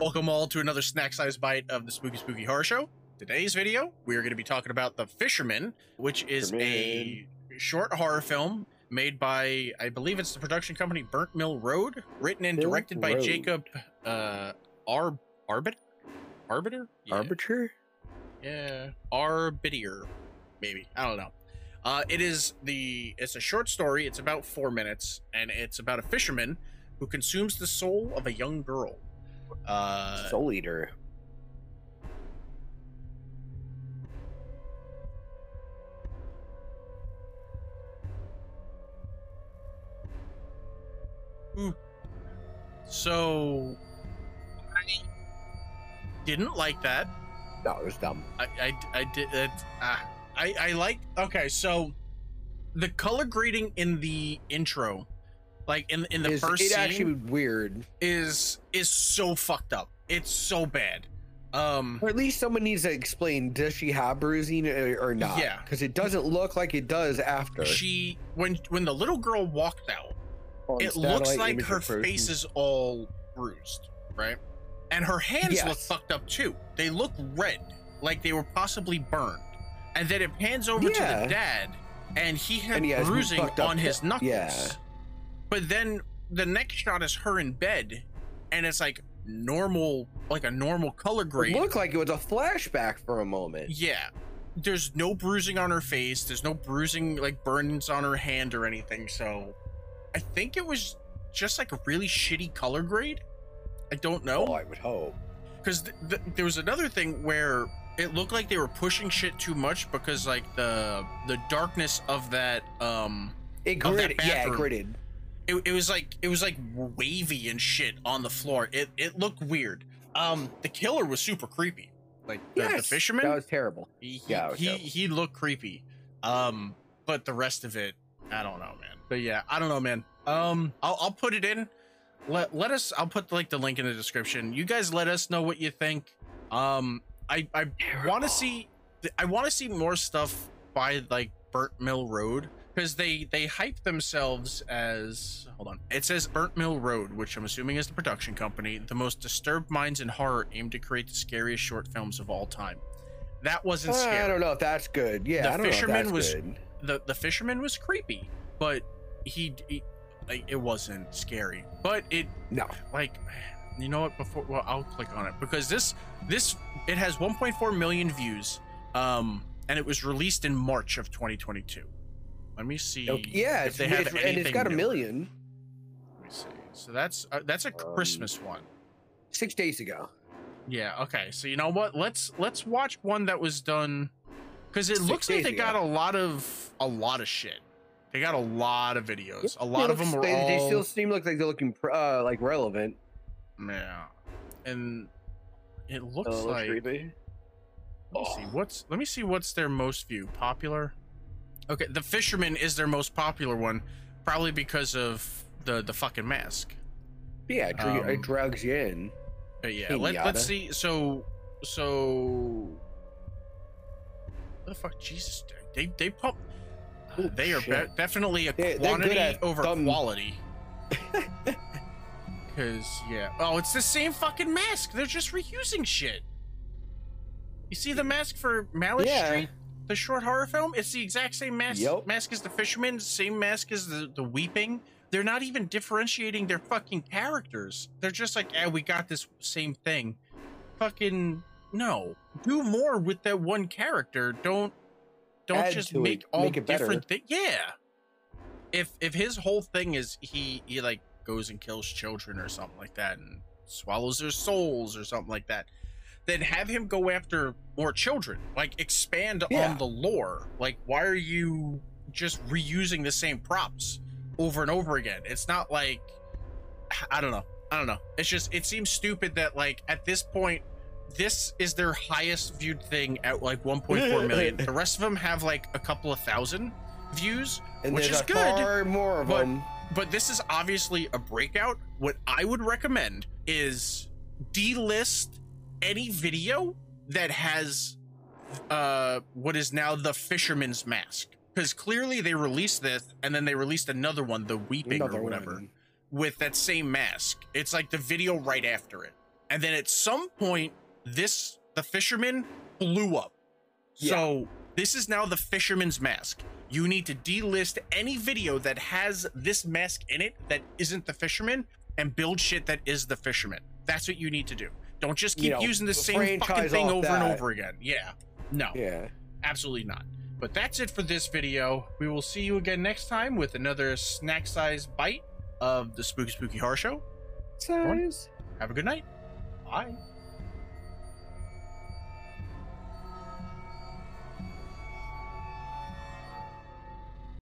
Welcome all to another snack sized bite of the Spooky Spooky Horror Show. Today's video, we are going to be talking about The Fisherman, which is a short horror film made by, I believe it's the production company Burnt Mill Road, written and directed by Road. Jacob uh, Ar- Arbiter? Arbiter? Yeah. Arbiter? Yeah, Arbiter, maybe. I don't know. Uh, it is the. It's a short story. It's about four minutes, and it's about a fisherman who consumes the soul of a young girl. Uh, Soul Eater. so I didn't like that. No, it was dumb. I I, I did it. Ah, I I like. Okay, so the color grading in the intro, like in in the Is- first it scene, actually weird. is is so fucked up. It's so bad. Um, Or at least someone needs to explain does she have bruising or, or not? Yeah. Because it doesn't look like it does after. she when when the little girl walked out, On it looks like her face is all bruised, right? And her hands look fucked up too. They look red, like they were possibly burned. And then it pans over to the dad, and he had And he has bruising on his knuckles. yeah. But then the next shot is her in bed, and it's like normal, like a normal color grade. It looked like it was a flashback for a moment. Yeah. There's no bruising on her face. There's no bruising, like burns on her hand or anything. So I think it was just like a really shitty color grade. I don't Oh, know. I would hope. Because th- th- there was another thing where it looked like they were pushing shit too much because like the the darkness of that um It gridded. Yeah, it gridded. It, it was like it was like wavy and shit on the floor. It it looked weird. Um the killer was super creepy. Like the, the fisherman That was terrible. he, Yeah, he terrible. he looked creepy. Um, but the rest of it, I don't know, man. But yeah, I don't know, man. Um, I'll I'll put it in. Let let us. I'll put like the link in the description. You guys let us know what you think. Um, I I want to see. I want to see more stuff by like Burnt Mill Road because they they hype themselves as hold on it says burnt mill road which i'm assuming is the production company the most disturbed minds in horror aim to create the scariest short films of all time that wasn't Uh, scary I don't know if that's good. Yeah, The I don't know fisherman if that's was- good. the the fisherman was creepy, but he, he like, it wasn't scary. But it No. like you know what before well I'll click on it because this this it has 1.4 million views um and it was released in March of 2022. Let me see Okay, yeah, if they have it's- and it's got a newer. million Let me see. So that's uh, that's a Um, Christmas one. six days ago. Yeah, okay. So you know what? Let's let's watch one that was done cuz it Six looks like days they got a lot of a lot of shit. They got a lot of videos. A lot They of them look- were they, all they still seem like they're looking pr- uh, like relevant. yeah. And it looks Uh, like creepy. let me see Oh. what's let me see what's their most view popular. Okay, The Fisherman is their most popular one probably because of the the fucking mask. Yeah, it, Um, it drags you in. But yeah, let, let's see. So, so, what the fuck, Jesus, they they pump. uh, Ooh, they are be- definitely a They- they're quantity at over quality. Cause yeah, oh, it's the same fucking mask. They're just reusing shit. You see the mask for Mallet Yeah. Street, the short horror film? It's the exact same mask. Yup. Mask as the fisherman, same mask as the the weeping. They're not even differentiating their fucking characters. They're just like, eh, we got this same thing. Fucking no. Do more with that one character. Don't don't Add just to it. make all Make different things. Yeah. If if his whole thing is he he like goes and kills children or something like that and swallows their souls or something like that, then have him go after more children. Like expand Yeah. on the lore. Like why are you just reusing the same props over and over again? It's not like I don't know. I don't know. It's just it seems stupid that like at this point this is their highest viewed thing at like 1.4 million. the rest of them have like a couple of thousand views, And which is good, far more of but- them. but this is obviously a breakout. What I would recommend is delist any video that has uh what is now the fisherman's mask because clearly they released this and then they released another one the weeping Another or whatever one. with that same mask it's like the video right after it And then at some point, this the fisherman blew up. Yeah. So this is now the fisherman's mask. You need to delist any video that has this mask in it that isn't the fisherman and build shit that is the fisherman. That's what you need to do. Don't just keep You know, using the same fucking thing over and over again. Yeah. No, Yeah. absolutely not. But that's it for this video. We will see you again next time with another snack size bite of the Spooky Spooky Horror Show. Size. Have a good night. Bye.